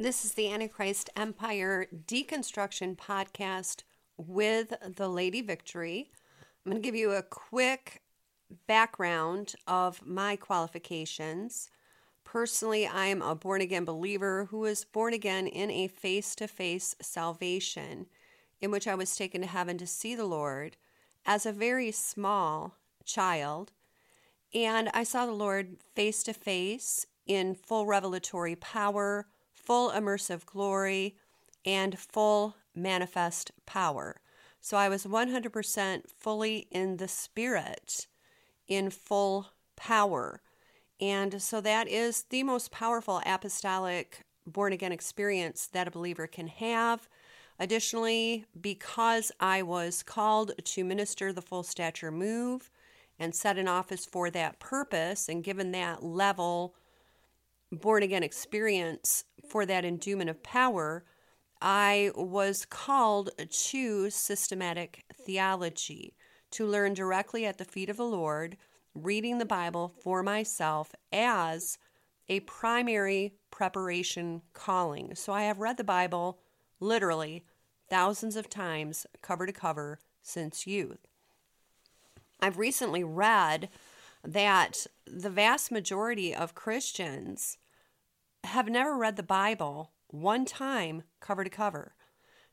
This is the Antichrist Empire Deconstruction Podcast with the Lady Victory. I'm going to give you a quick background of my qualifications. Personally, I am a born again believer who was born again in a face to face salvation in which I was taken to heaven to see the Lord as a very small child. And I saw the Lord face to face in full revelatory power, full immersive glory, and full manifest power. So I was 100% fully in the Spirit, in full power. And so that is the most powerful apostolic born again experience that a believer can have. Additionally, because I was called to minister the full stature move and set in office for that purpose, and given that level born again experience for that endowment of power, I was called to systematic theology to learn directly at the feet of the Lord, reading the Bible for myself as a primary preparation calling. So I have read the Bible literally thousands of times, cover to cover, since youth. I've recently read that the vast majority of Christians have never read the Bible one time, cover to cover.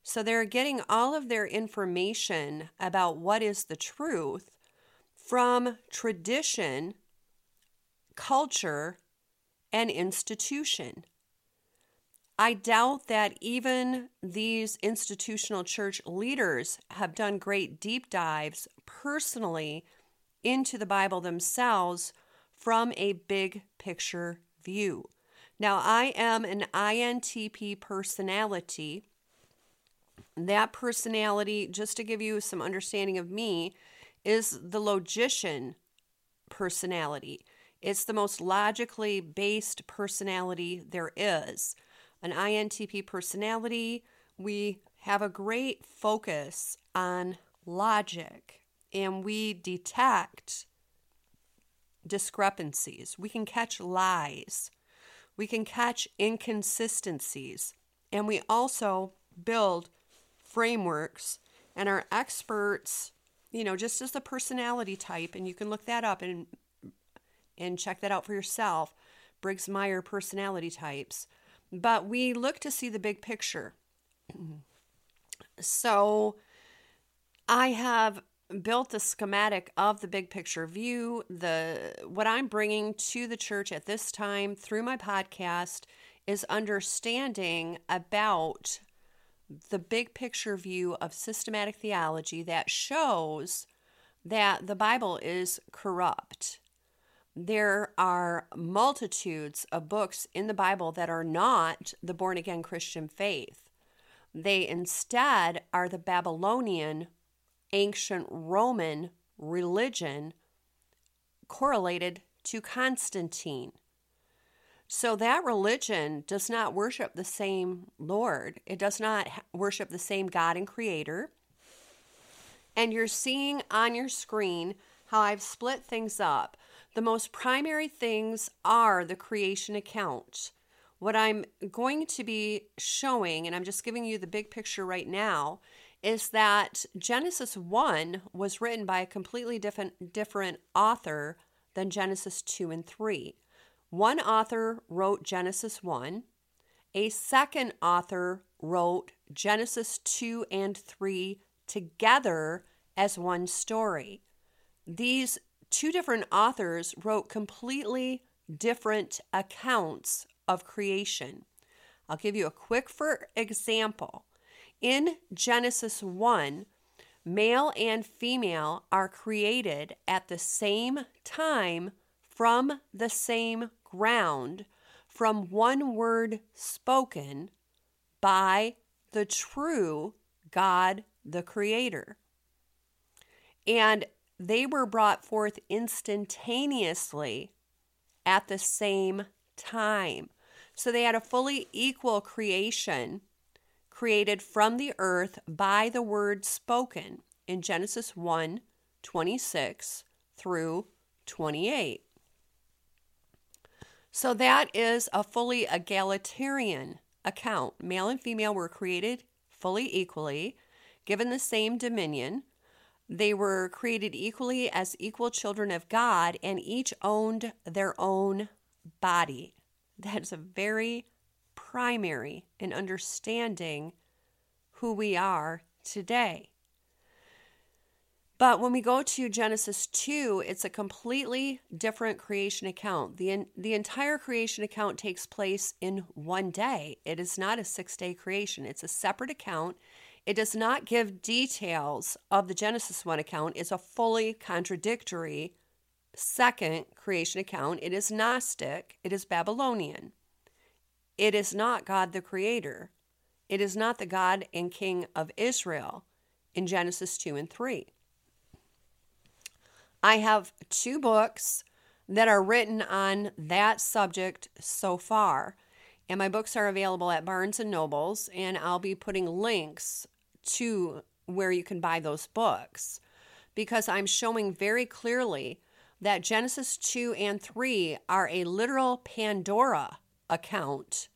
So they're getting all of their information about what is the truth from tradition, culture, and institution. I doubt that even these institutional church leaders have done great deep dives personally into the Bible themselves from a big picture view. Now, I am an INTP personality. That personality, just to give you some understanding of me, is the logician personality. It's the most logically based personality there is an INTP personality, we have a great focus on logic and we detect discrepancies. We can catch lies. We can catch inconsistencies. And we also build frameworks and our experts, you know, just as the personality type. And you can look that up and, and check that out for yourself. Briggs Meyer personality types but we look to see the big picture. so I have built the schematic of the big picture view the what i'm bringing to the church at this time through my podcast is understanding about the big picture view of systematic theology that shows that the bible is corrupt there are multitudes of books in the Bible that are not the born again Christian faith. They instead are the Babylonian, ancient Roman religion correlated to Constantine. So that religion does not worship the same Lord, it does not worship the same God and Creator. And you're seeing on your screen how I've split things up. The most primary things are the creation account. What I'm going to be showing, and I'm just giving you the big picture right now, is that Genesis 1 was written by a completely different, different author than Genesis 2 and 3. One author wrote Genesis 1, a second author wrote Genesis 2 and 3 together as one story. These two different authors wrote completely different accounts of creation. I'll give you a quick for example. In Genesis 1, male and female are created at the same time from the same ground from one word spoken by the true God the Creator. And they were brought forth instantaneously at the same time. So they had a fully equal creation created from the earth by the word spoken in Genesis 1 26 through 28. So that is a fully egalitarian account. Male and female were created fully equally, given the same dominion. They were created equally as equal children of God, and each owned their own body. That's a very primary in understanding who we are today. But when we go to Genesis 2, it's a completely different creation account. The, the entire creation account takes place in one day. It is not a six day creation, it's a separate account. It does not give details of the Genesis 1 account. It's a fully contradictory second creation account. It is Gnostic, it is Babylonian. It is not God the Creator. It is not the God and King of Israel in Genesis 2 and 3. I have two books that are written on that subject so far. And my books are available at Barnes and Nobles, and I'll be putting links to where you can buy those books because I'm showing very clearly that Genesis 2 and 3 are a literal Pandora account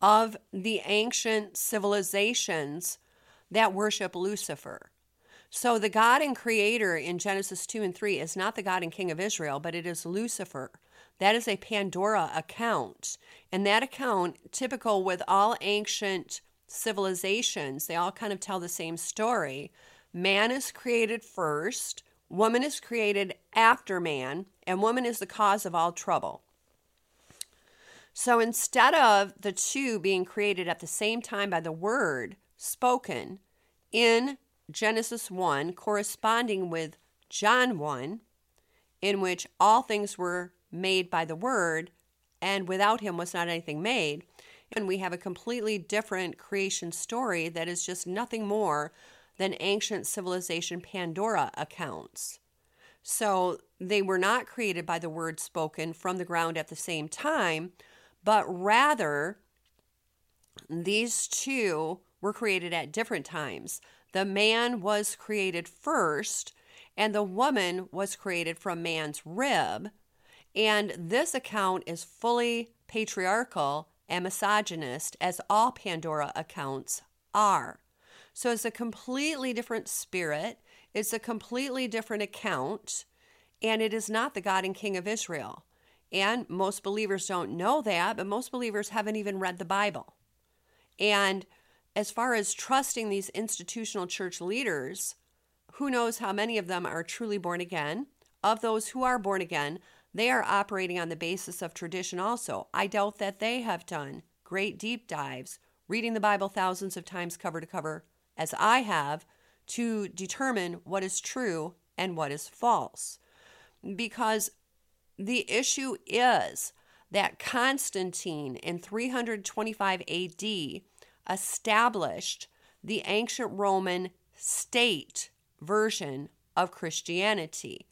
of the ancient civilizations that worship Lucifer. So the God and creator in Genesis 2 and 3 is not the God and King of Israel, but it is Lucifer. That is a Pandora account. And that account, typical with all ancient civilizations, they all kind of tell the same story. Man is created first, woman is created after man, and woman is the cause of all trouble. So instead of the two being created at the same time by the word spoken in Genesis 1 corresponding with John 1, in which all things were made by the Word, and without him was not anything made. And we have a completely different creation story that is just nothing more than ancient civilization Pandora accounts. So they were not created by the word spoken from the ground at the same time, but rather these two were created at different times. The man was created first, and the woman was created from man's rib. And this account is fully patriarchal and misogynist, as all Pandora accounts are. So it's a completely different spirit, it's a completely different account, and it is not the God and King of Israel. And most believers don't know that, but most believers haven't even read the Bible. And as far as trusting these institutional church leaders, who knows how many of them are truly born again? Of those who are born again, they are operating on the basis of tradition also. I doubt that they have done great deep dives, reading the Bible thousands of times cover to cover, as I have, to determine what is true and what is false. Because the issue is that Constantine in 325 AD established the ancient Roman state version of Christianity.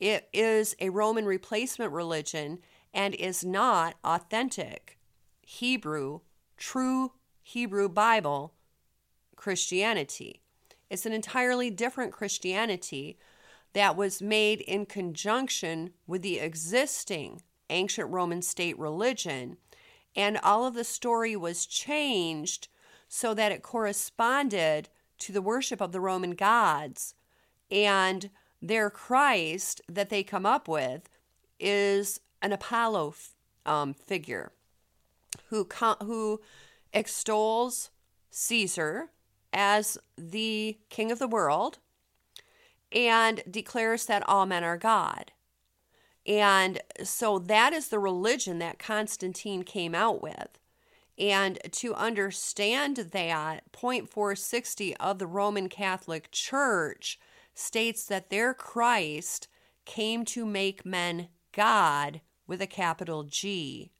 It is a Roman replacement religion and is not authentic Hebrew, true Hebrew Bible Christianity. It's an entirely different Christianity that was made in conjunction with the existing ancient Roman state religion. And all of the story was changed so that it corresponded to the worship of the Roman gods. And their Christ that they come up with is an Apollo um, figure who, who extols Caesar as the king of the world and declares that all men are God. And so that is the religion that Constantine came out with. And to understand that, point 460 of the Roman Catholic Church states that their Christ came to make men God with a capital G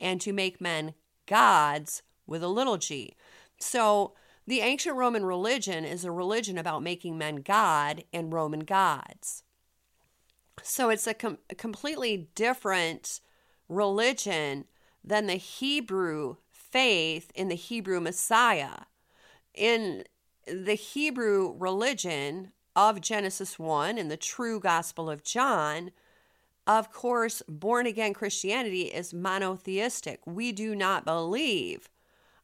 and to make men gods with a little g. So the ancient Roman religion is a religion about making men God and Roman gods. So it's a, com- a completely different religion than the Hebrew faith in the Hebrew Messiah. In the Hebrew religion of Genesis 1 and the true Gospel of John, of course, born again Christianity is monotheistic. We do not believe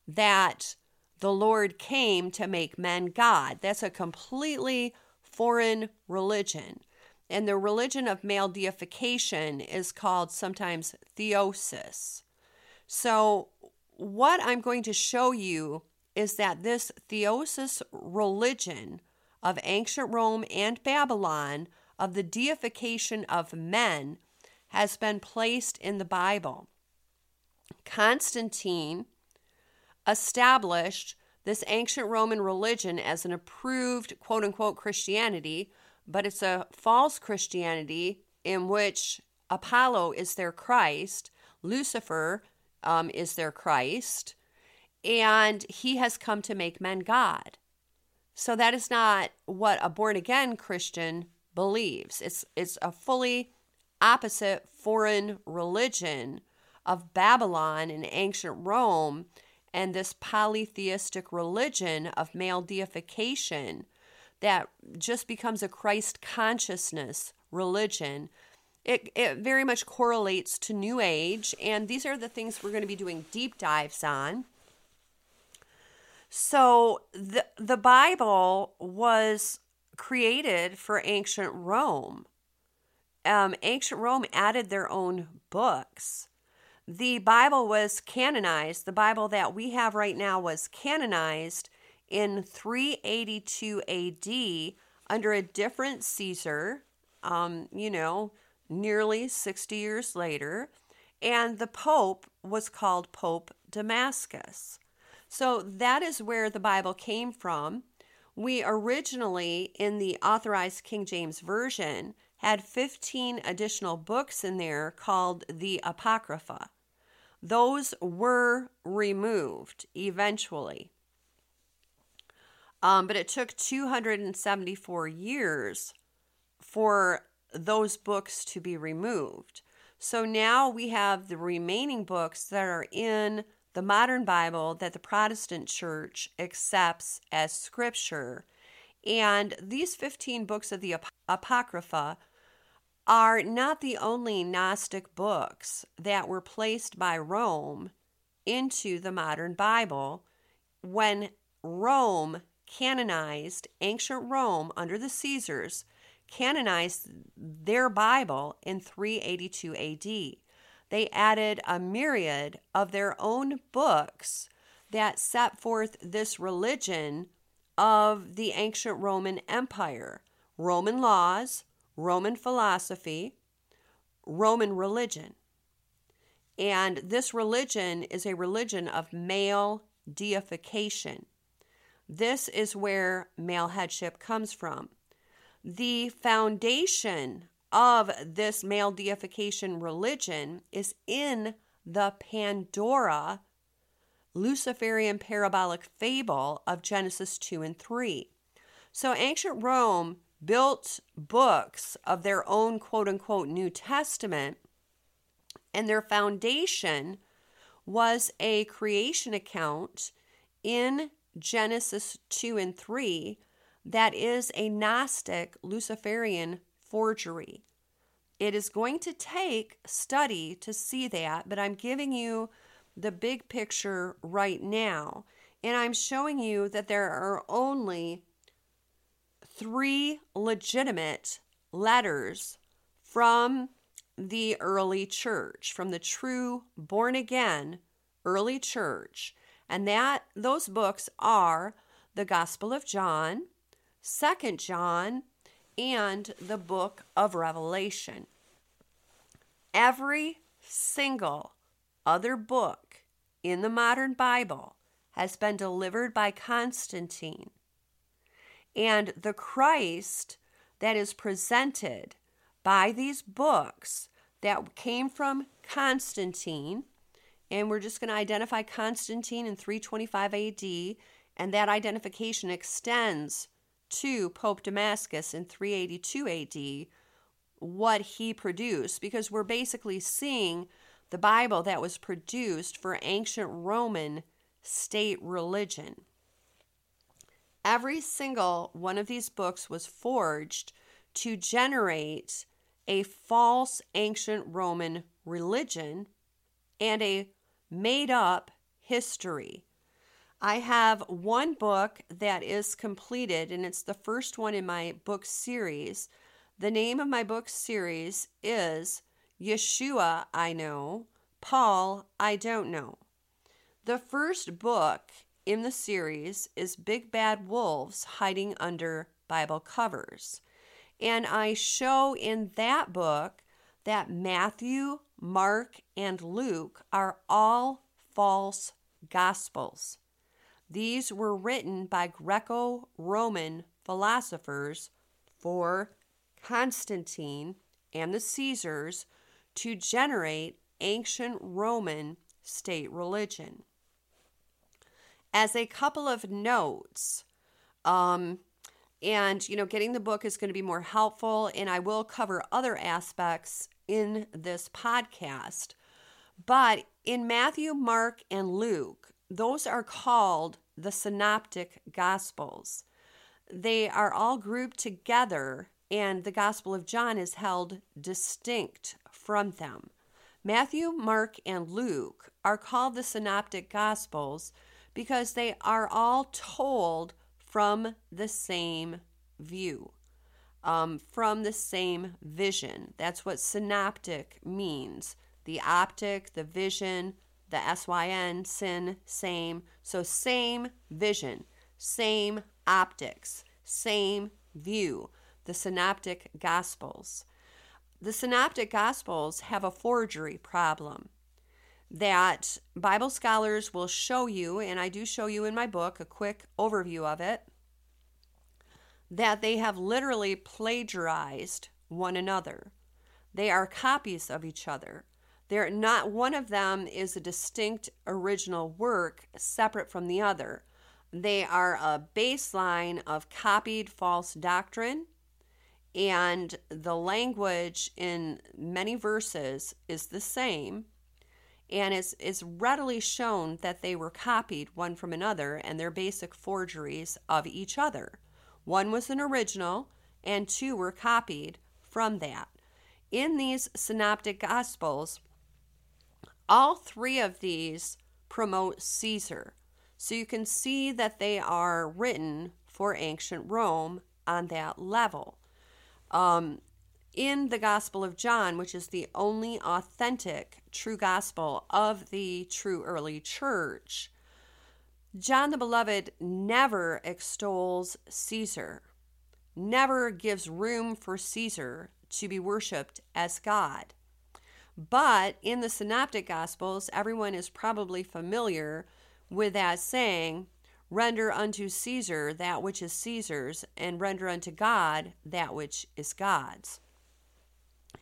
that the Lord came to make men God. That's a completely foreign religion. And the religion of male deification is called sometimes theosis. So, what I'm going to show you is that this theosis religion of ancient Rome and Babylon, of the deification of men, has been placed in the Bible. Constantine established this ancient Roman religion as an approved quote unquote Christianity, but it's a false Christianity in which Apollo is their Christ, Lucifer um, is their Christ, and he has come to make men God. So that is not what a born again Christian believes. It's it's a fully opposite foreign religion of Babylon and ancient Rome and this polytheistic religion of male deification that just becomes a Christ consciousness religion. It, it very much correlates to New Age, and these are the things we're going to be doing deep dives on. So, the, the Bible was created for ancient Rome. Um, ancient Rome added their own books the Bible was canonized. The Bible that we have right now was canonized in 382 AD under a different Caesar, um, you know, nearly 60 years later. And the Pope was called Pope Damasus. So that is where the Bible came from. We originally, in the authorized King James Version, had 15 additional books in there called the Apocrypha. Those were removed eventually. Um, but it took 274 years for those books to be removed. So now we have the remaining books that are in the modern Bible that the Protestant church accepts as scripture. And these 15 books of the Apocrypha are not the only Gnostic books that were placed by Rome into the modern Bible when Rome canonized, ancient Rome under the Caesars, canonized their Bible in 382 AD. They added a myriad of their own books that set forth this religion of the ancient Roman Empire Roman laws, Roman philosophy, Roman religion. And this religion is a religion of male deification. This is where male headship comes from. The foundation of this male deification religion is in the Pandora Luciferian parabolic fable of Genesis 2 and 3. So ancient Rome built books of their own quote unquote New Testament, and their foundation was a creation account in Genesis 2 and 3 that is a Gnostic Luciferian forgery. It is going to take study to see that, but I'm giving you the big picture right now. And I'm showing you that there are only three legitimate letters from the early church, from the true born again early church. And that those books are the Gospel of John, Second John, and the book of Revelation. Every single other book in the modern Bible has been delivered by Constantine and the Christ that is presented by these books that came from Constantine, and we're just going to identify Constantine in 325 AD, and that identification extends to Pope Damasus in 382 AD, what he produced, because we're basically seeing the Bible that was produced for ancient Roman state religion. Every single one of these books was forged to generate a false ancient Roman religion and a made up history. I have one book that is completed, and it's the first one in my book series. The name of my book series is Yeshua I Know, Paul I Don't Know. The first book in the series is Big Bad Wolves Hiding Under Bible Covers. And I show in that book that Matthew, Mark, and Luke are all false gospels. These were written by Greco Roman philosophers for Constantine and the Caesars to generate ancient Roman state religion. As a couple of notes, um, and you know, getting the book is going to be more helpful, and I will cover other aspects in this podcast. But in Matthew, Mark, and Luke, those are called the synoptic gospels. They are all grouped together, and the Gospel of John is held distinct from them. Matthew, Mark, and Luke are called the synoptic gospels because they are all told from the same view, um, from the same vision. That's what synoptic means the optic, the vision, the SYN, sin, same. So, same vision, same optics, same view. The Synoptic Gospels. The Synoptic Gospels have a forgery problem that Bible scholars will show you, and I do show you in my book a quick overview of it, that they have literally plagiarized one another. They are copies of each other. They're not one of them is a distinct original work separate from the other. They are a baseline of copied false doctrine, and the language in many verses is the same. And it's, it's readily shown that they were copied one from another and they're basic forgeries of each other. One was an original, and two were copied from that. In these synoptic gospels, all three of these promote Caesar. So you can see that they are written for ancient Rome on that level. Um, in the Gospel of John, which is the only authentic true gospel of the true early church, John the Beloved never extols Caesar, never gives room for Caesar to be worshiped as God. But in the Synoptic Gospels, everyone is probably familiar with that saying, render unto Caesar that which is Caesar's, and render unto God that which is God's.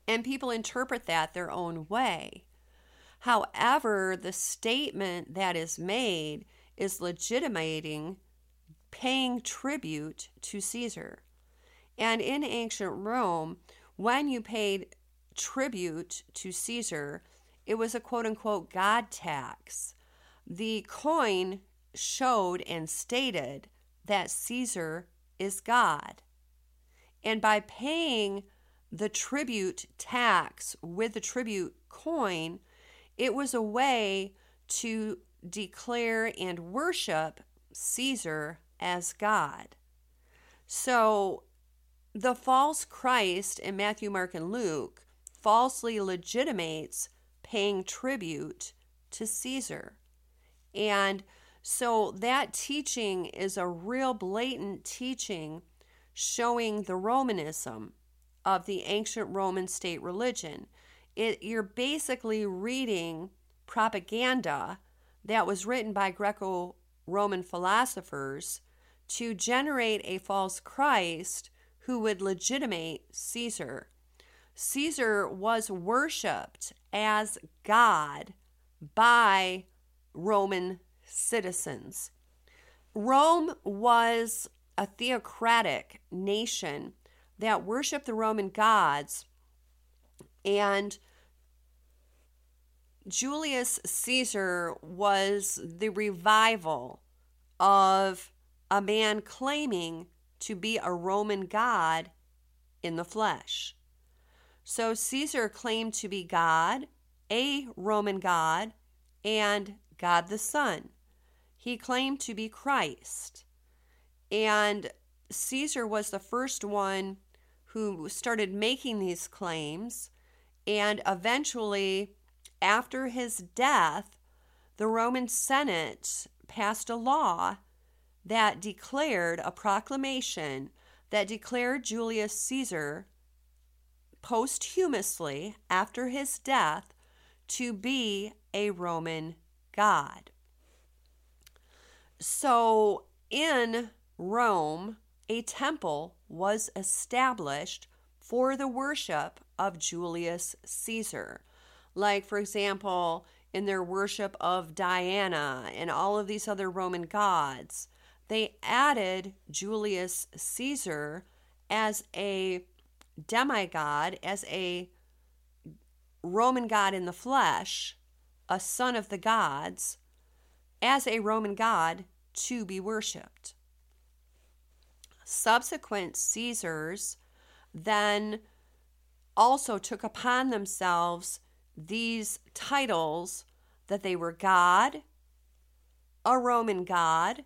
And people interpret that their own way. However, the statement that is made is legitimating paying tribute to Caesar. And in ancient Rome, when you paid tribute to Caesar, it was a quote unquote God tax. The coin showed and stated that Caesar is God. And by paying the tribute tax with the tribute coin, it was a way to declare and worship Caesar as God. So the false Christ in Matthew, Mark, and Luke falsely legitimates paying tribute to Caesar. And so that teaching is a real blatant teaching showing the Romanism of the ancient Roman state religion. It, you're basically reading propaganda that was written by Greco Roman philosophers to generate a false Christ who would legitimate Caesar. Caesar was worshiped as God by Roman citizens. Rome was a theocratic nation that worshiped the Roman gods, and Julius Caesar was the revival of a man claiming to be a Roman god in the flesh. So Caesar claimed to be God, a Roman God, and God the Son. he claimed to be Christ. And Caesar was the first one who started making these claims. And eventually, after his death, the Roman Senate passed a law that declared a proclamation that declared Julius Caesar posthumously after his death to be a Roman god. So in Rome, a temple was established for the worship of Julius Caesar. Like, for example, in their worship of Diana and all of these other Roman gods, they added Julius Caesar as a demigod, as a Roman god in the flesh, a son of the gods, as a Roman god to be worshiped. Subsequent Caesars then also took upon themselves these titles that they were God, a Roman God,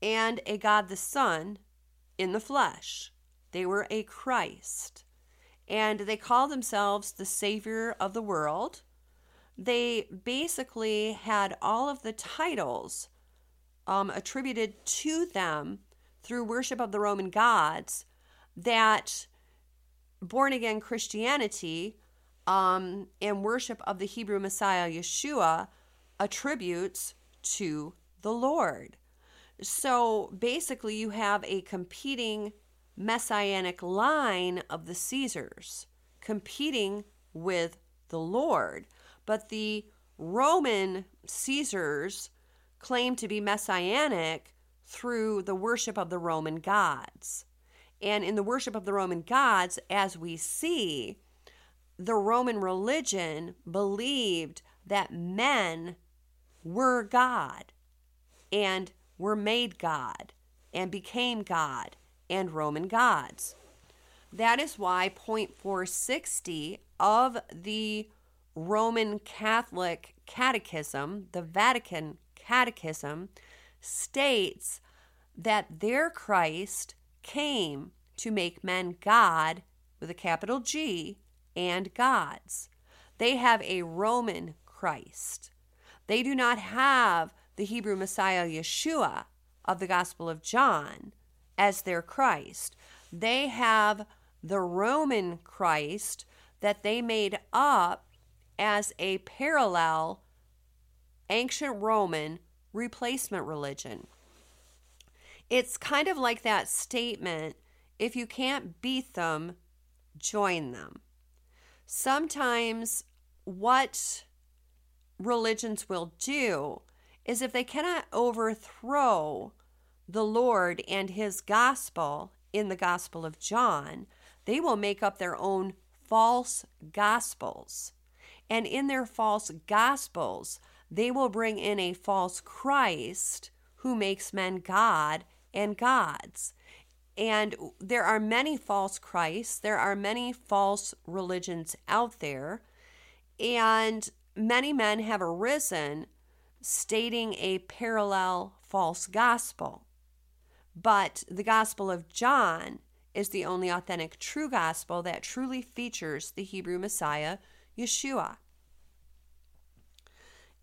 and a God the Son in the flesh. They were a Christ. And they called themselves the Savior of the world. They basically had all of the titles um, attributed to them through worship of the Roman gods that born again Christianity um, and worship of the Hebrew Messiah Yeshua attributes to the Lord. So basically, you have a competing messianic line of the Caesars competing with the Lord. But the Roman Caesars claim to be messianic through the worship of the Roman gods. And in the worship of the Roman gods, as we see, the Roman religion believed that men were God and were made God and became God and Roman gods. That is why point 460 of the Roman Catholic Catechism, the Vatican Catechism, states that their Christ came to make men God with a capital G and gods. They have a Roman Christ. They do not have the Hebrew Messiah Yeshua of the Gospel of John as their Christ. They have the Roman Christ that they made up as a parallel ancient Roman replacement religion. It's kind of like that statement if you can't beat them, join them sometimes what religions will do is if they cannot overthrow the Lord and his gospel in the Gospel of John, they will make up their own false gospels. And in their false gospels, they will bring in a false Christ who makes men God and gods. And there are many false Christs, there are many false religions out there, and many men have arisen stating a parallel false gospel. But the Gospel of John is the only authentic true gospel that truly features the Hebrew Messiah, Yeshua.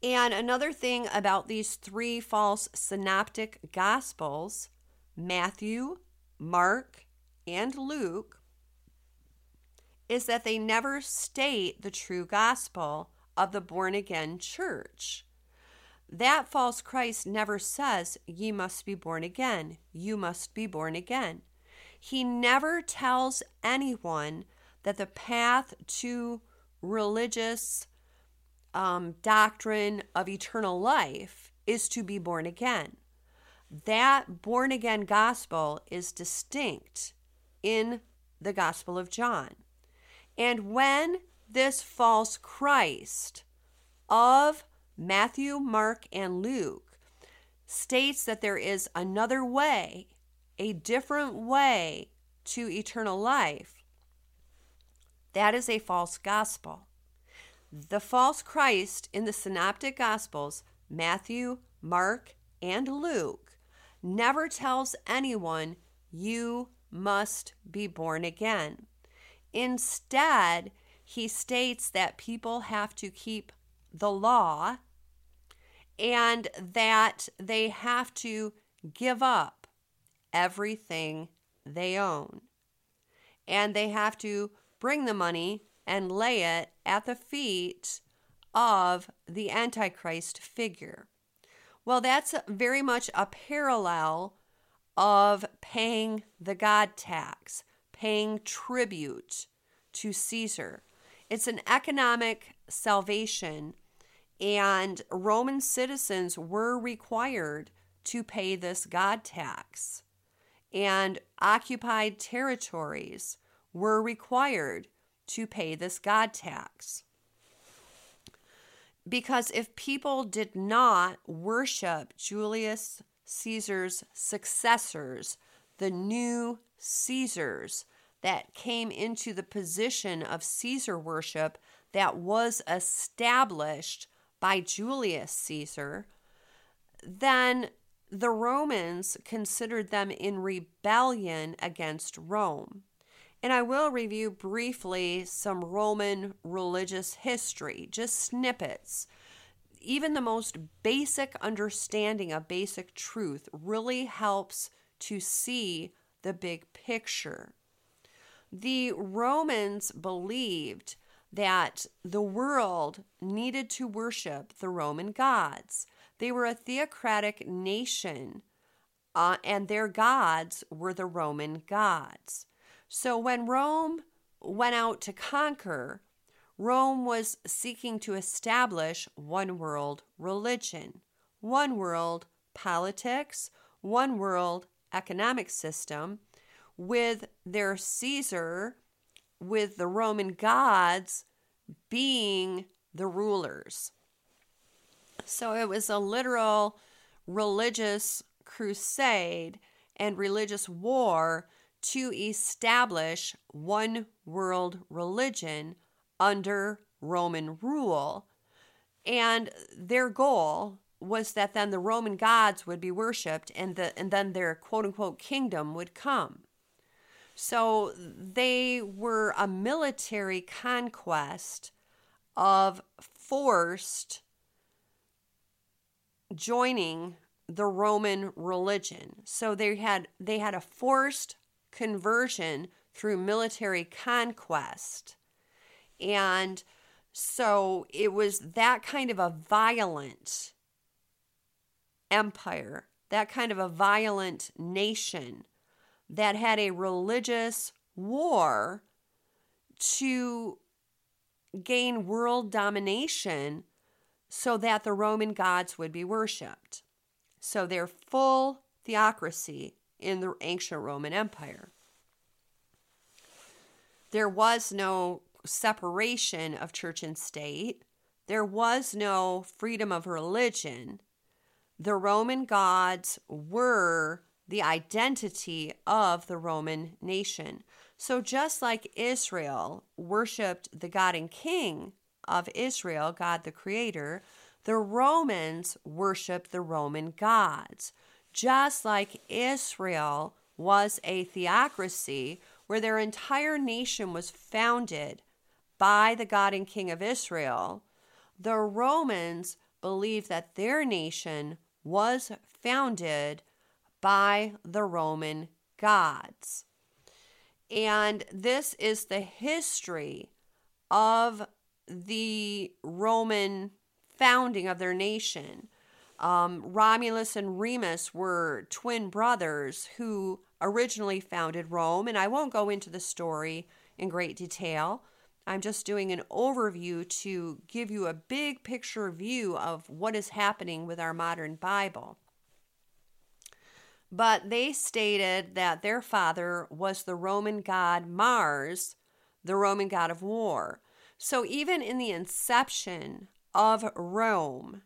And another thing about these three false synoptic gospels Matthew, Mark, and Luke is that they never state the true gospel of the born again church. That false Christ never says, Ye must be born again. You must be born again. He never tells anyone that the path to religious um, doctrine of eternal life is to be born again that born again gospel is distinct in the Gospel of John. And when this false Christ of Matthew, Mark, and Luke states that there is another way, a different way to eternal life, that is a false gospel. The false Christ in the synoptic gospels, Matthew, Mark, and Luke never tells anyone you must be born again. Instead, he states that people have to keep the law and that they have to give up everything they own. And they have to bring the money and lay it at the feet of the Antichrist figure. Well, that's very much a parallel of paying the God tax, paying tribute to Caesar. It's an economic salvation, and Roman citizens were required to pay this God tax. And occupied territories were required to pay this God tax. Because if people did not worship Julius Caesar's successors, the new Caesars that came into the position of Caesar worship that was established by Julius Caesar, then the Romans considered them in rebellion against Rome. And I will review briefly some Roman religious history, just snippets. Even the most basic understanding of basic truth really helps to see the big picture. The Romans believed that the world needed to worship the Roman gods. They were a theocratic nation, uh, and their gods were the Roman gods. So when Rome went out to conquer, Rome was seeking to establish one world religion, one world politics, one world economic system, with their Caesar, with the Roman gods being the rulers. So it was a literal religious crusade and religious war to establish one world religion under Roman rule. And their goal was that then the Roman gods would be worshiped and the and then their quote unquote kingdom would come. So they were a military conquest of forced joining the Roman religion. So they had they had a forced conversion through military conquest. And so it was that kind of a violent empire, that kind of a violent nation that had a religious war to gain world domination so that the Roman gods would be worshiped. So their full theocracy in the ancient Roman Empire. There was no separation of church and state. There was no freedom of religion. The Roman gods were the identity of the Roman nation. So, just like Israel worshiped the God and King of Israel, God the Creator, the Romans worshiped the Roman gods. Just like Israel was a theocracy where their entire nation was founded by the God and King of Israel, the Romans believed that their nation was founded by the Roman gods. And this is the history of the Roman founding of their nation. Um, Romulus and Remus were twin brothers who originally founded Rome, and I won't go into the story in great detail. I'm just doing an overview to give you a big picture view of what is happening with our modern Bible. But they stated that their father was the Roman god Mars, the Roman god of war. So even in the inception of Rome,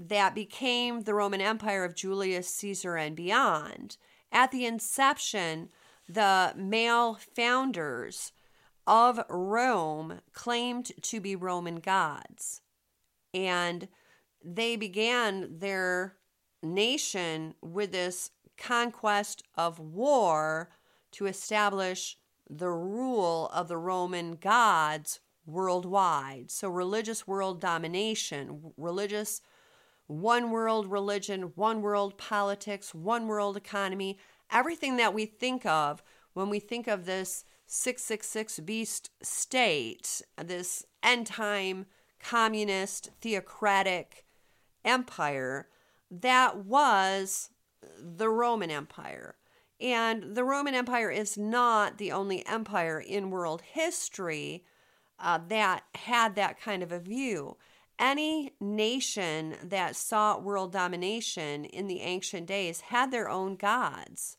that became the Roman Empire of Julius Caesar and beyond, at the inception, the male founders of Rome claimed to be Roman gods. And they began their nation with this conquest of war to establish the rule of the Roman gods worldwide. So, religious world domination, religious one world religion, one world politics, one world economy, everything that we think of when we think of this 666 beast state, this end time communist theocratic empire that was the Roman Empire. And the Roman Empire is not the only empire in world history uh, that had that kind of a view. Any nation that sought world domination in the ancient days had their own gods.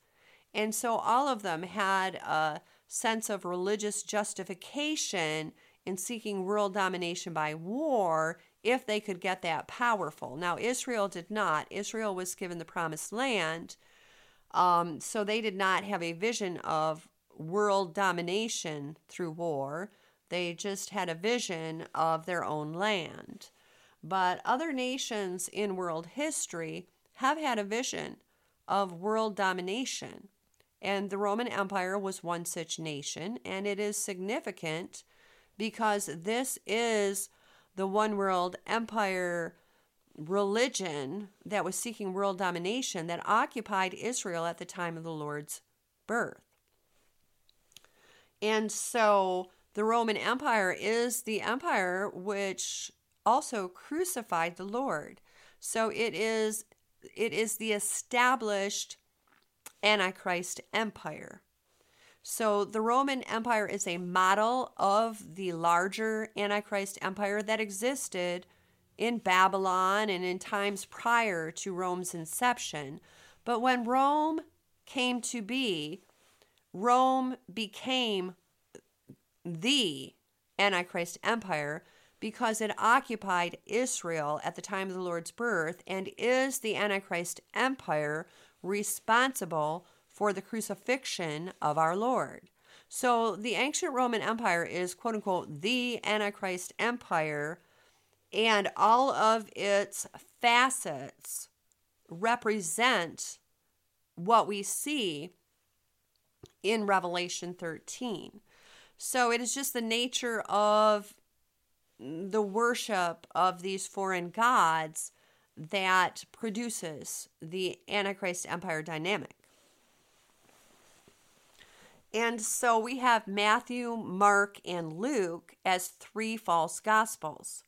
And so all of them had a sense of religious justification in seeking world domination by war if they could get that powerful. Now, Israel did not. Israel was given the promised land, um, so they did not have a vision of world domination through war. They just had a vision of their own land. But other nations in world history have had a vision of world domination. And the Roman Empire was one such nation, and it is significant because this is the one world empire religion that was seeking world domination that occupied Israel at the time of the Lord's birth. And so the Roman Empire is the empire which also crucified the Lord. So it is it is the established Antichrist empire. So the Roman Empire is a model of the larger Antichrist empire that existed in Babylon and in times prior to Rome's inception. But when Rome came to be, Rome became the Antichrist empire because it occupied Israel at the time of the Lord's birth and is the Antichrist empire responsible for the crucifixion of our Lord. So the ancient Roman Empire is quote unquote the Antichrist empire, and all of its facets represent what we see in Revelation 13. So it is just the nature of the worship of these foreign gods that produces the Antichrist empire dynamic. And so we have Matthew, Mark, and Luke as three false gospels.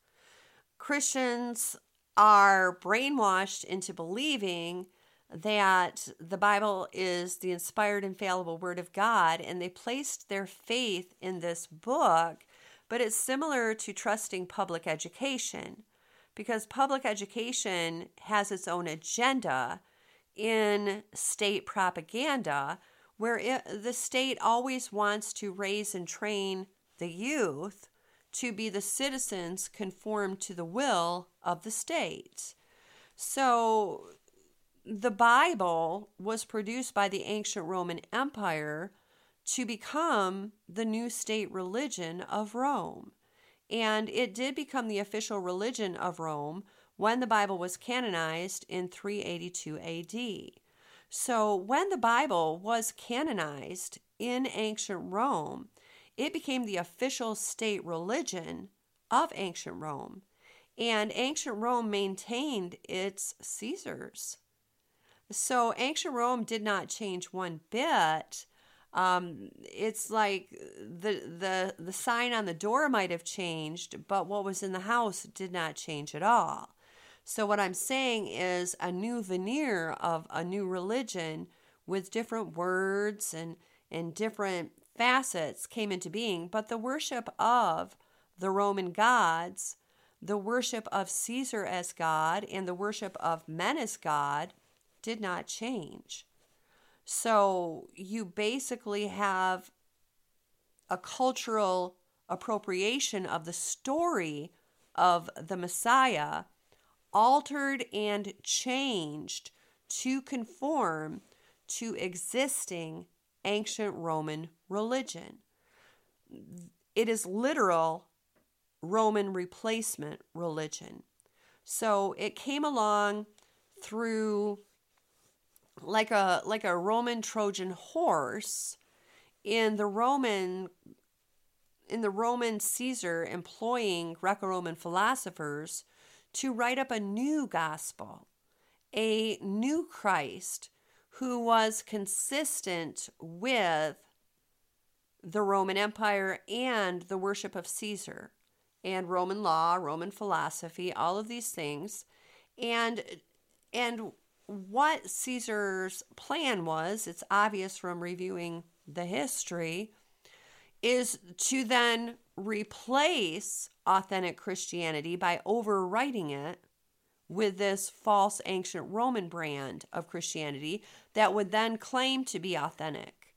Christians are brainwashed into believing that the Bible is the inspired, infallible Word of God, and they placed their faith in this book. But it's similar to trusting public education because public education has its own agenda in state propaganda where it, the state always wants to raise and train the youth to be the citizens conformed to the will of the state. So the Bible was produced by the ancient Roman Empire to become the new state religion of Rome. And it did become the official religion of Rome when the Bible was canonized in 382 AD. So, when the Bible was canonized in ancient Rome, it became the official state religion of ancient Rome. And ancient Rome maintained its Caesars. So, ancient Rome did not change one bit. Um, it's like the, the, the sign on the door might have changed, but what was in the house did not change at all. So, what I'm saying is a new veneer of a new religion with different words and, and different facets came into being, but the worship of the Roman gods, the worship of Caesar as God, and the worship of men as God did not change. So, you basically have a cultural appropriation of the story of the Messiah altered and changed to conform to existing ancient Roman religion. It is literal Roman replacement religion. So it came along through like a like a Roman Trojan horse in the Roman in the Roman Caesar employing Greco-Roman philosophers to write up a new gospel, a new Christ who was consistent with the Roman Empire and the worship of Caesar and Roman law, Roman philosophy, all of these things. And and what Caesar's plan was, it's obvious from reviewing the history, is to then replace authentic Christianity by overwriting it with this false ancient Roman brand of Christianity that would then claim to be authentic.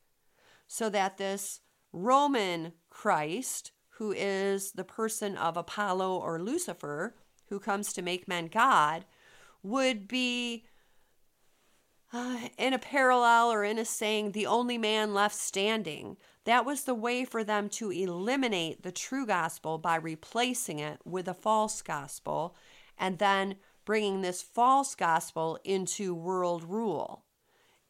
So that this Roman Christ, who is the person of Apollo or Lucifer, who comes to make men God, would be uh, in a parallel or in a saying, the only man left standing. That was the way for them to eliminate the true gospel by replacing it with a false gospel and then bringing this false gospel into world rule.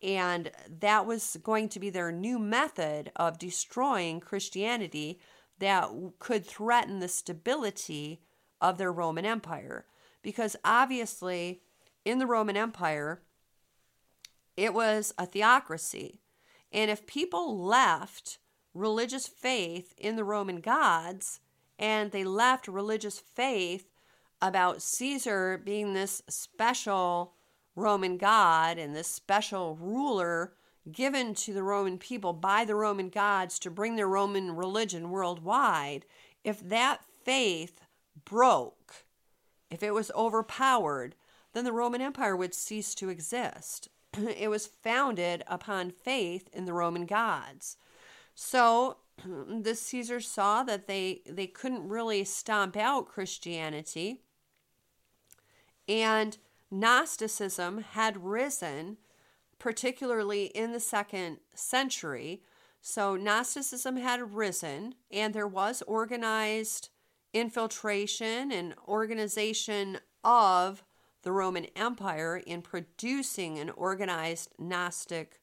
And that was going to be their new method of destroying Christianity that could threaten the stability of their Roman Empire. Because obviously, in the Roman Empire, it was a theocracy. And if people left religious faith in the Roman gods and they left religious faith about Caesar being this special Roman god and this special ruler given to the Roman people by the Roman gods to bring their Roman religion worldwide, if that faith broke, if it was overpowered, then the Roman Empire would cease to exist. it was founded upon faith in the Roman gods. So the Caesars saw that they they couldn't really stomp out Christianity and Gnosticism had risen particularly in the second century. So Gnosticism had risen and there was organized infiltration and organization of the Roman Empire in producing an organized Gnostic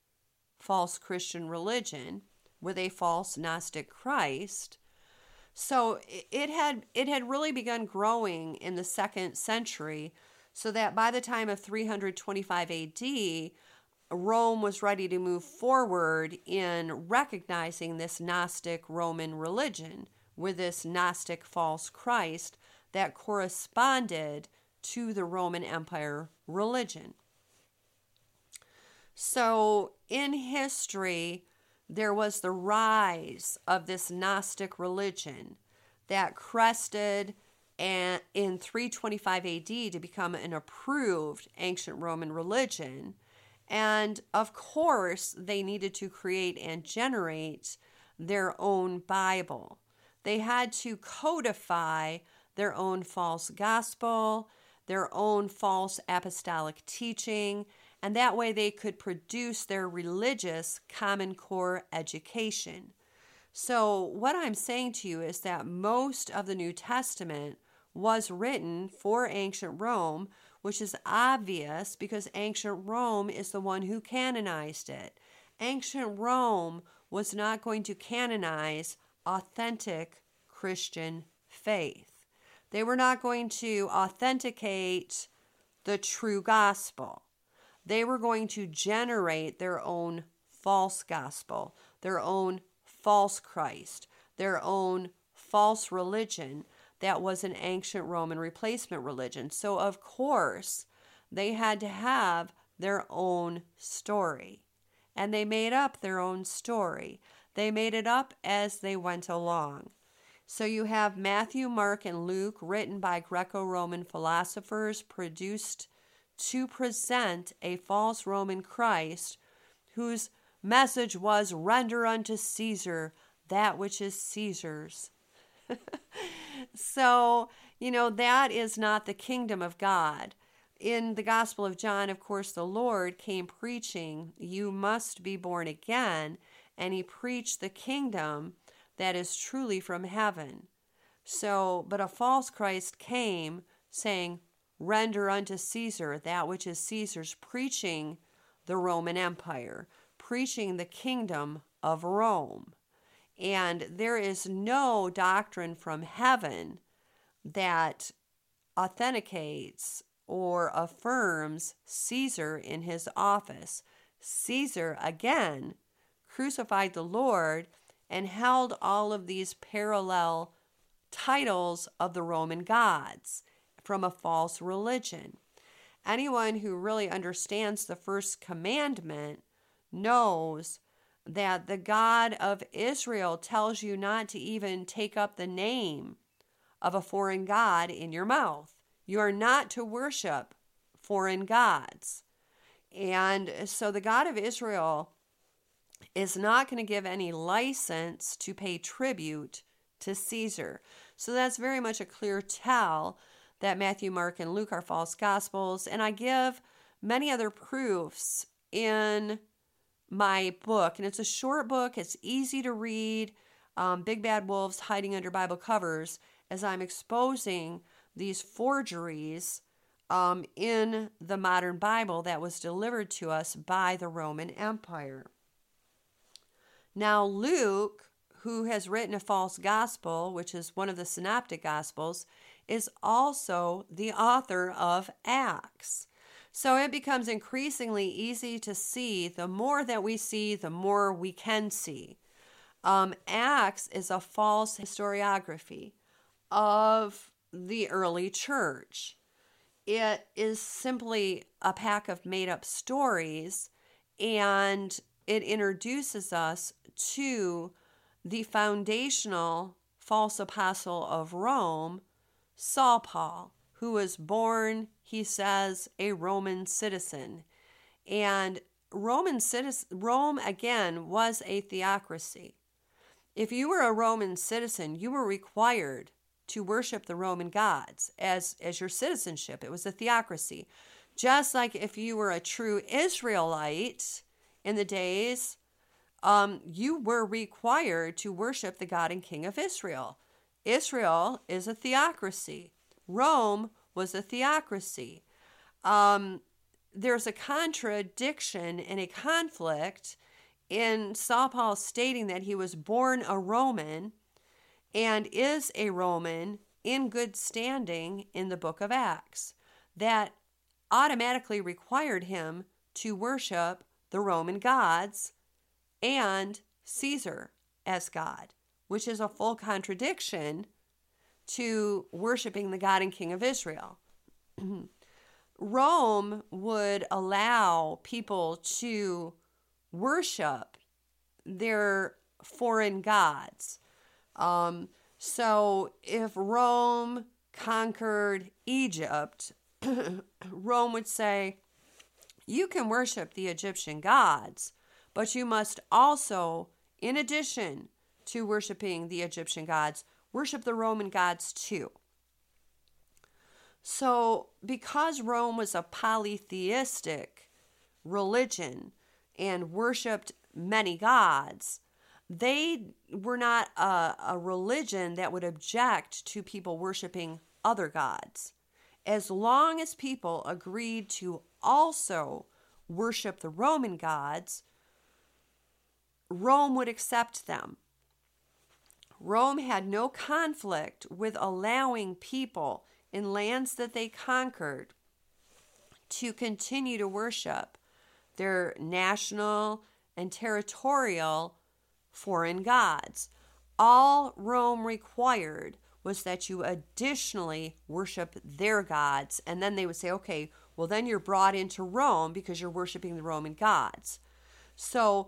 false Christian religion with a false Gnostic Christ. So it had it had really begun growing in the second century, so that by the time of 325 AD, Rome was ready to move forward in recognizing this Gnostic Roman religion with this Gnostic false Christ that corresponded to the Roman Empire religion. So, in history, there was the rise of this Gnostic religion that crested in 325 AD to become an approved ancient Roman religion. And of course, they needed to create and generate their own Bible. They had to codify their own false gospel, their own false apostolic teaching, and that way they could produce their religious Common Core education. So, what I'm saying to you is that most of the New Testament was written for ancient Rome, which is obvious because ancient Rome is the one who canonized it. Ancient Rome was not going to canonize authentic Christian faith. They were not going to authenticate the true gospel. They were going to generate their own false gospel, their own false Christ, their own false religion that was an ancient Roman replacement religion. So, of course, they had to have their own story. And they made up their own story. They made it up as they went along. So you have Matthew, Mark, and Luke, written by Greco Roman philosophers, produced to present a false Roman Christ whose message was render unto Caesar that which is Caesar's. so, you know, that is not the kingdom of God. In the Gospel of John, of course, the Lord came preaching, You must be born again. And he preached the kingdom that is truly from heaven. So, but a false Christ came saying, render unto Caesar that which is Caesar's, preaching the Roman Empire, preaching the kingdom of Rome. And there is no doctrine from heaven that authenticates or affirms Caesar in his office. Caesar, again, crucified the Lord and held all of these parallel titles of the Roman gods from a false religion. Anyone who really understands the first commandment knows that the God of Israel tells you not to even take up the name of a foreign God in your mouth. You are not to worship foreign gods. And so the God of Israel is not going to give any license to pay tribute to Caesar. So that's very much a clear tell that Matthew, Mark, and Luke are false gospels. And I give many other proofs in my book. And it's a short book, it's easy to read. Um, Big Bad Wolves Hiding Under Bible Covers, as I'm exposing these forgeries um, in the modern Bible that was delivered to us by the Roman Empire. Now, Luke, who has written a false gospel, which is one of the synoptic gospels, is also the author of Acts. So it becomes increasingly easy to see. The more that we see, the more we can see. Um, Acts is a false historiography of the early church. It is simply a pack of made up stories and it introduces us to the foundational false apostle of Rome, Saul Paul, who was born, he says, a Roman citizen. And Roman citizen, Rome again was a theocracy. If you were a Roman citizen, you were required to worship the Roman gods as, as your citizenship. It was a theocracy. Just like if you were a true Israelite in the days, um, you were required to worship the God and King of Israel. Israel is a theocracy. Rome was a theocracy. Um, there's a contradiction and a conflict in Saul Paul stating that he was born a Roman and is a Roman in good standing in the book of Acts. That automatically required him to worship the Roman gods and Caesar as God, which is a full contradiction to worshiping the God and King of Israel. Rome would allow people to worship their foreign gods. Um, so if Rome conquered Egypt, Rome would say, You can worship the Egyptian gods, but you must also, in addition to worshiping the Egyptian gods, worship the Roman gods too. So, because Rome was a polytheistic religion and worshiped many gods, they were not a, a, religion that would object to people worshiping other gods. As long as people agreed to also worship the Roman gods, Rome would accept them. Rome had no conflict with allowing people in lands that they conquered to continue to worship their national and territorial foreign gods. All Rome required was that you additionally worship their gods. And then they would say, okay, well, then you're brought into Rome because you're worshiping the Roman gods. So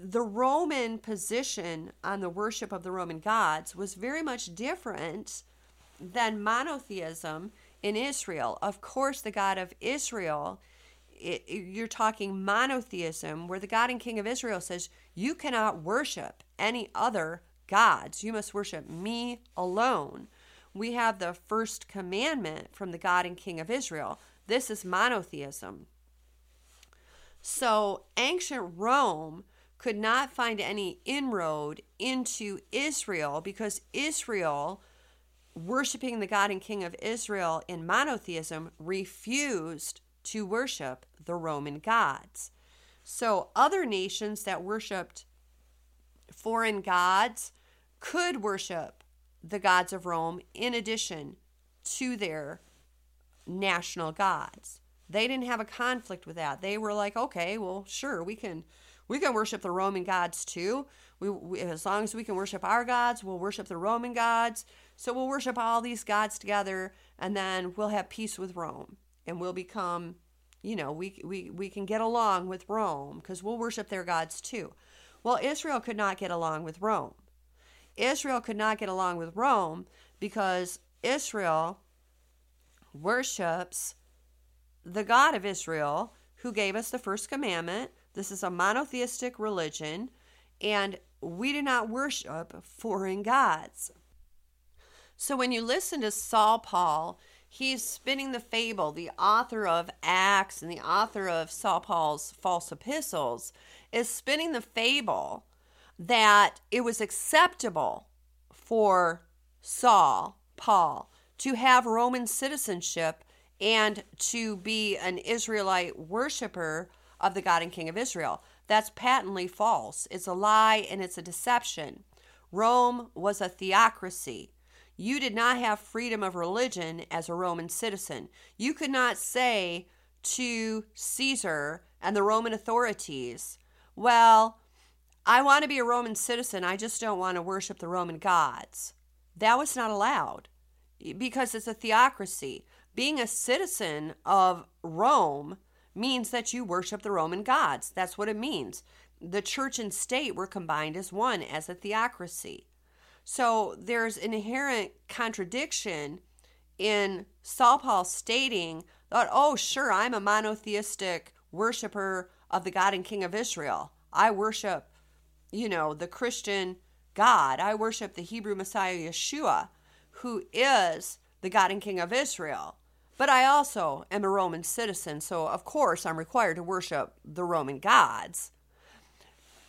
the Roman position on the worship of the Roman gods was very much different than monotheism in Israel. Of course, the God of Israel, it, you're talking monotheism, where the God and King of Israel says, You cannot worship any other gods. You must worship me alone. We have the first commandment from the God and King of Israel. This is monotheism. So, ancient Rome could not find any inroad into Israel because Israel worshiping the God and King of Israel in monotheism refused to worship the Roman gods. So, other nations that worshiped foreign gods could worship the gods of Rome in addition to their national gods. They didn't have a conflict with that. They were like, okay, well, sure, we can we can worship the Roman gods too. We, we, as long as we can worship our gods, we'll worship the Roman gods. So we'll worship all these gods together, and then we'll have peace with Rome, and we'll become, you know, we we we can get along with Rome because we'll worship their gods too. Well, Israel could not get along with Rome. Israel could not get along with Rome because Israel worships the God of Israel who gave us the first commandment. This is a monotheistic religion, and we do not worship foreign gods. So when you listen to Saul Paul, he's spinning the fable, the author of Acts and the author of Saul Paul's false epistles is spinning the fable that it was acceptable for Saul, Paul, to have Roman citizenship and to be an Israelite worshiper of the God and King of Israel. That's patently false. It's a lie and it's a deception. Rome was a theocracy. You did not have freedom of religion as a Roman citizen. You could not say to Caesar and the Roman authorities, Well, I want to be a Roman citizen. I just don't want to worship the Roman gods. That was not allowed because it's a theocracy. Being a citizen of Rome means that you worship the Roman gods. That's what it means. The church and state were combined as one, as a theocracy. So there's inherent contradiction in Saul Paul stating that, oh, sure, I'm a monotheistic worshiper of the God and King of Israel. I worship, you know, the Christian God. I worship the Hebrew Messiah Yeshua, who is the God and King of Israel. But I also am a Roman citizen, so of course I'm required to worship the Roman gods.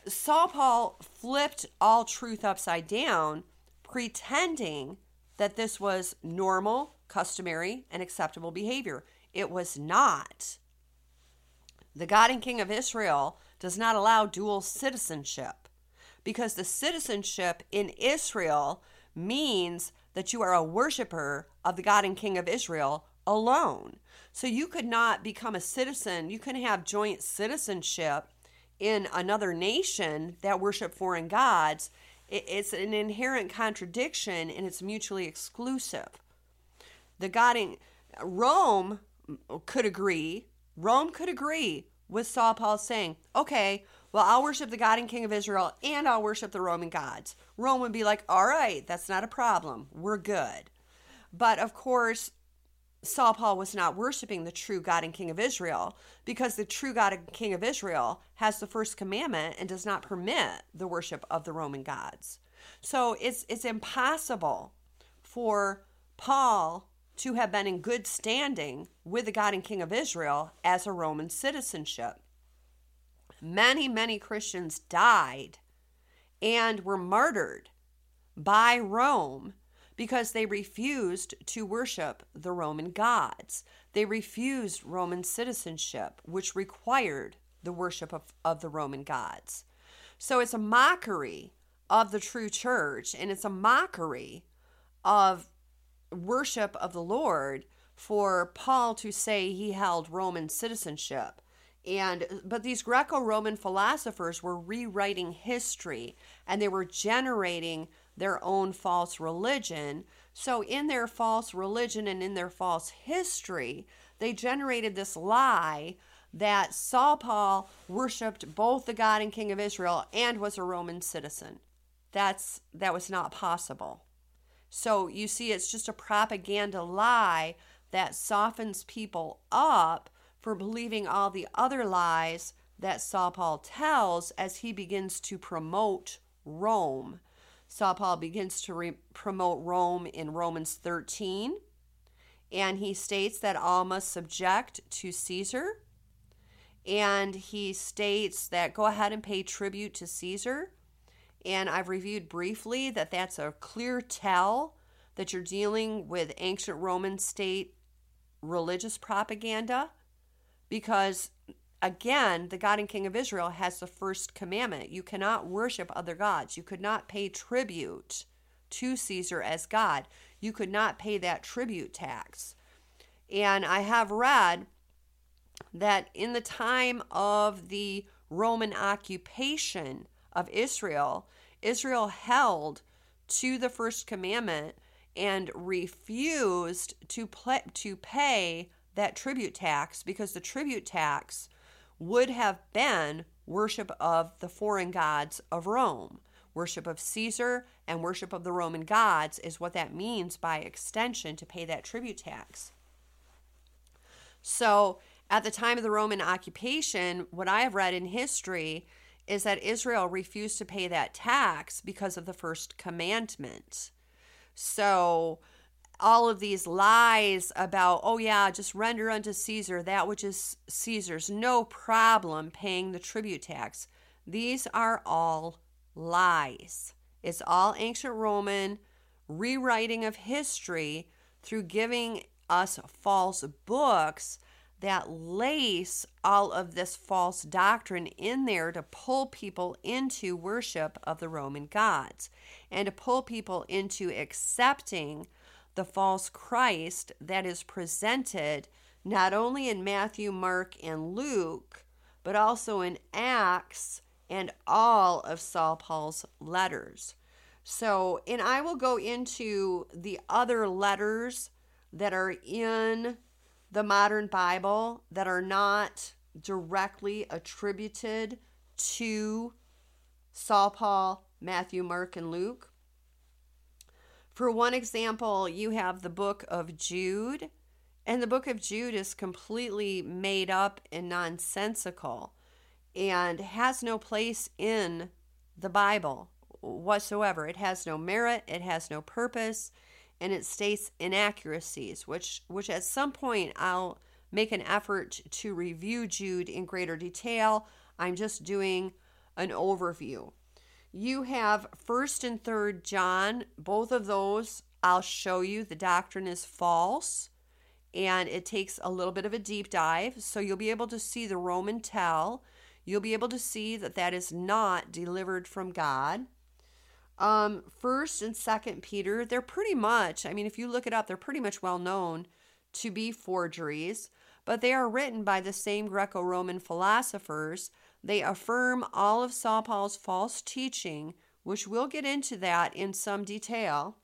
Saul Paul flipped all truth upside down, pretending that this was normal, customary, and acceptable behavior. It was not. The God and King of Israel does not allow dual citizenship because the citizenship in Israel means that you are a worshiper of the God and King of Israel alone. So you could not become a citizen, you couldn't have joint citizenship in another nation that worship foreign gods, it's an inherent contradiction and it's mutually exclusive. The God in Rome could agree, Rome could agree with Saul Paul saying, okay, well, I'll worship the God and King of Israel and I'll worship the Roman gods. Rome would be like, all right, that's not a problem. We're good. But of course, Saul Paul was not worshiping the true God and King of Israel because the true God and King of Israel has the first commandment and does not permit the worship of the Roman gods. So it's it's impossible for Paul to have been in good standing with the God and King of Israel as a Roman citizenship. Many, many Christians died and were martyred by Rome because they refused to worship the Roman gods. They refused Roman citizenship, which required the worship of, of the Roman gods. So it's a mockery of the true church, and it's a mockery of worship of the Lord for Paul to say he held Roman citizenship. And uh, but these Greco-Roman philosophers were rewriting history and they were generating their own false religion. So, in their false religion and in their false history, they generated this lie that Saul Paul worshiped both the God and King of Israel and was a Roman citizen. That's that was not possible. So you see it's just a propaganda lie that softens people up for believing all the other lies that Saul Paul tells as he begins to promote Rome Saul Paul begins to re- promote Rome in Romans 13, and he states that all must subject to Caesar. And he states that go ahead and pay tribute to Caesar. And I've reviewed briefly that that's a clear tell that you're dealing with ancient Roman state religious propaganda because again, the God and King of Israel has the first commandment. You cannot worship other gods. You could not pay tribute to Caesar as God. You could not pay that tribute tax. And I have read that in the time of the Roman occupation of Israel, Israel held to the first commandment and refused to to pay that tribute tax because the tribute tax would have been worship of the foreign gods of Rome. Worship of Caesar and worship of the Roman gods is what that means by extension to pay that tribute tax. So, at the time of the Roman occupation, what I have read in history is that Israel refused to pay that tax because of the first commandment. So, all of these lies about, oh, yeah, just render unto Caesar that which is Caesar's, no problem paying the tribute tax. These are all lies. It's all ancient Roman rewriting of history through giving us false books that lace all of this false doctrine in there to pull people into worship of the Roman gods and to pull people into accepting the false Christ that is presented not only in Matthew, Mark, and Luke, but also in Acts and all of Saul Paul's letters. So, and I will go into the other letters that are in the modern Bible that are not directly attributed to Saul Paul, Matthew, Mark, and Luke. For one example, you have the book of Jude, and the book of Jude is completely made up and nonsensical and has no place in the Bible whatsoever. It has no merit, it has no purpose, and it states inaccuracies, which which at some point I'll make an effort to review Jude in greater detail. I'm just doing an overview. You have 1st and 3rd John. Both of those I'll show you the doctrine is false and it takes a little bit of a deep dive. So you'll be able to see the Roman tell. You'll be able to see that that is not delivered from God. Um, first and second Peter, they're pretty much, I mean, if you look it up, they're pretty much well known to be forgeries, but they are written by the same Greco Roman philosophers they affirm all of Saul Paul's false teaching, which we'll get into that in some detail.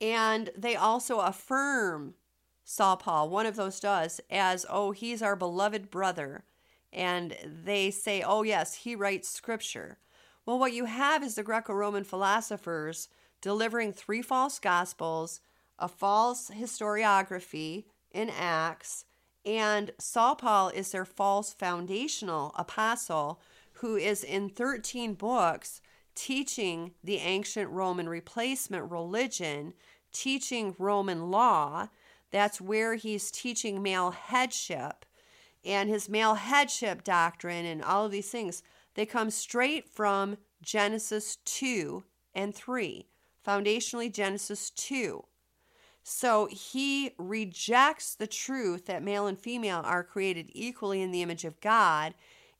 And they also affirm Saul Paul, one of those does, as, oh, he's our beloved brother. And they say, oh, yes, he writes scripture. Well, what you have is the Greco Roman philosophers delivering three false gospels, a false historiography in Acts, and Saul Paul is their false foundational apostle who is in 13 books teaching the ancient Roman replacement religion, teaching Roman law. That's where he's teaching male headship. And his male headship doctrine and all of these things, they come straight from Genesis 2 and 3. Foundationally, Genesis 2. So he rejects the truth that male and female are created equally in the image of God.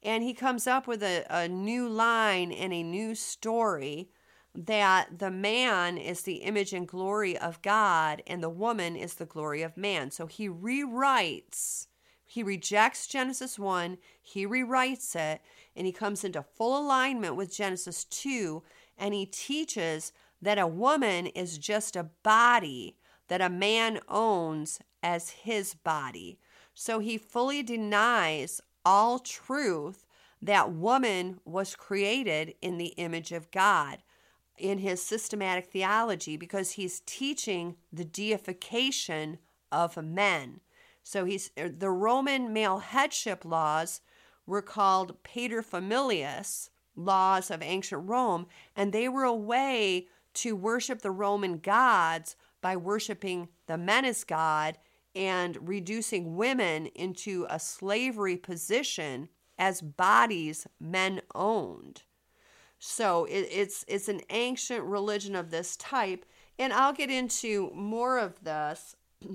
And he comes up with a, a new line and a new story that the man is the image and glory of God and the woman is the glory of man. So he rewrites, he rejects Genesis 1, he rewrites it, and he comes into full alignment with Genesis 2, and he teaches that a woman is just a body that a man owns as his body. So he fully denies all truth that woman was created in the image of God in his systematic theology because he's teaching the deification of men. So he's er, the Roman male headship laws were called paterfamilias, laws of ancient Rome, and they were a way to worship the Roman gods by worshiping the men as God and reducing women into a slavery position as bodies men owned. So it, it's it's an ancient religion of this type, And I'll get into more of this.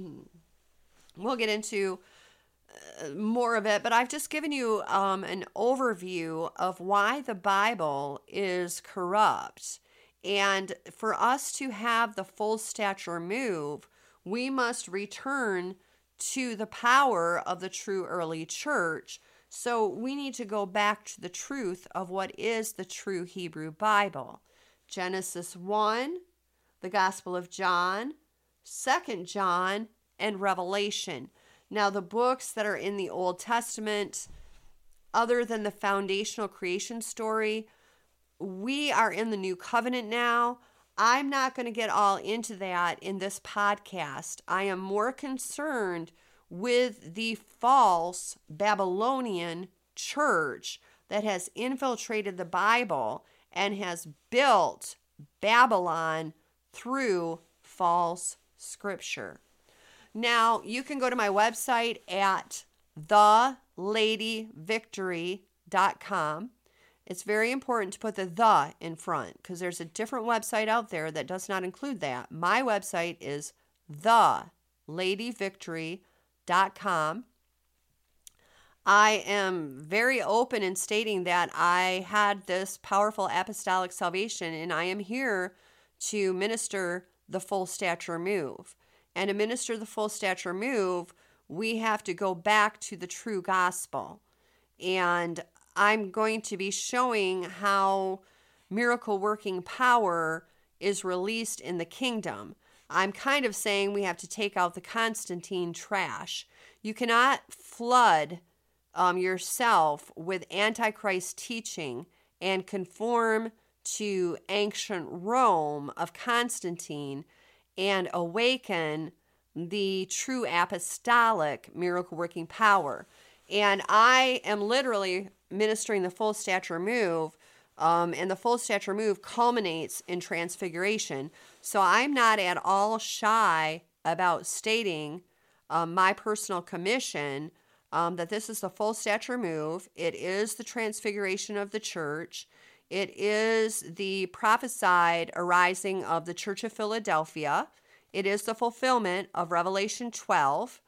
we'll get into uh, more of it, but I've just given you um, an overview of why the Bible is corrupt. And for us to have the full stature move, we must return to the power of the true early church. So we need to go back to the truth of what is the true Hebrew Bible. Genesis 1, the Gospel of John, 2nd John, and Revelation. Now, the books that are in the Old Testament, other than the foundational creation story, we are in the new covenant now. I'm not going to get all into that in this podcast. I am more concerned with the false Babylonian church that has infiltrated the Bible and has built Babylon through false scripture. Now, you can go to my website at theladyvictory.com. It's very important to put the the in front because there's a different website out there that does not include that. My website is theladyvictory.com. I am very open in stating that I had this powerful apostolic salvation and I am here to minister the full stature move. And to minister the full stature move, we have to go back to the true gospel. And I'm going to be showing how miracle working power is released in the kingdom. I'm kind of saying we have to take out the Constantine trash. You cannot flood um, yourself with Antichrist teaching and conform to ancient Rome of Constantine and awaken the true apostolic miracle working power. And I am literally ministering the full stature move. Um, and the full stature move culminates in transfiguration. So I'm not at all shy about stating um, my personal commission um, that this is the full stature move. It is the transfiguration of the church. It is the prophesied arising of the Church of Philadelphia. It is the fulfillment of Revelation 12.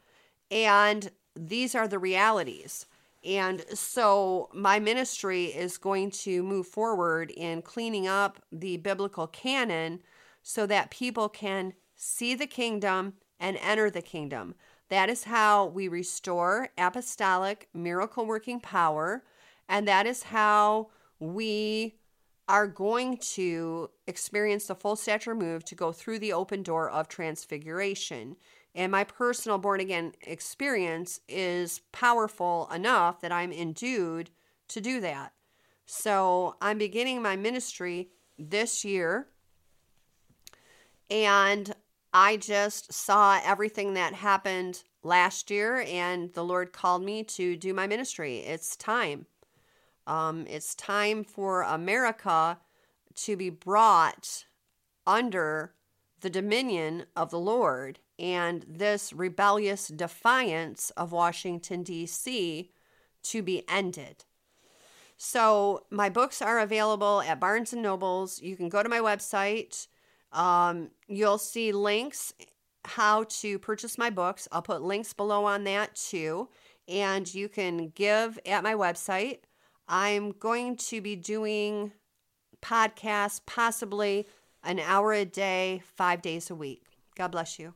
And these are the realities. And so my ministry is going to move forward in cleaning up the biblical canon so that people can see the kingdom and enter the kingdom. That is how we restore apostolic miracle working power. And that is how we are going to experience the full stature move to go through the open door of transfiguration. And my personal born again experience is powerful enough that I'm endued to do that. So I'm beginning my ministry this year. And I just saw everything that happened last year, and the Lord called me to do my ministry. It's time. Um, it's time for America to be brought under the dominion of the Lord and this rebellious defiance of Washington, D.C. to be ended. So, my books are available at Barnes and Nobles. You can go to my website. Um, you'll see links how to purchase my books. I'll put links below on that too. And you can give at my website. I'm going to be doing podcasts, possibly an hour a day, five days a week. God bless you.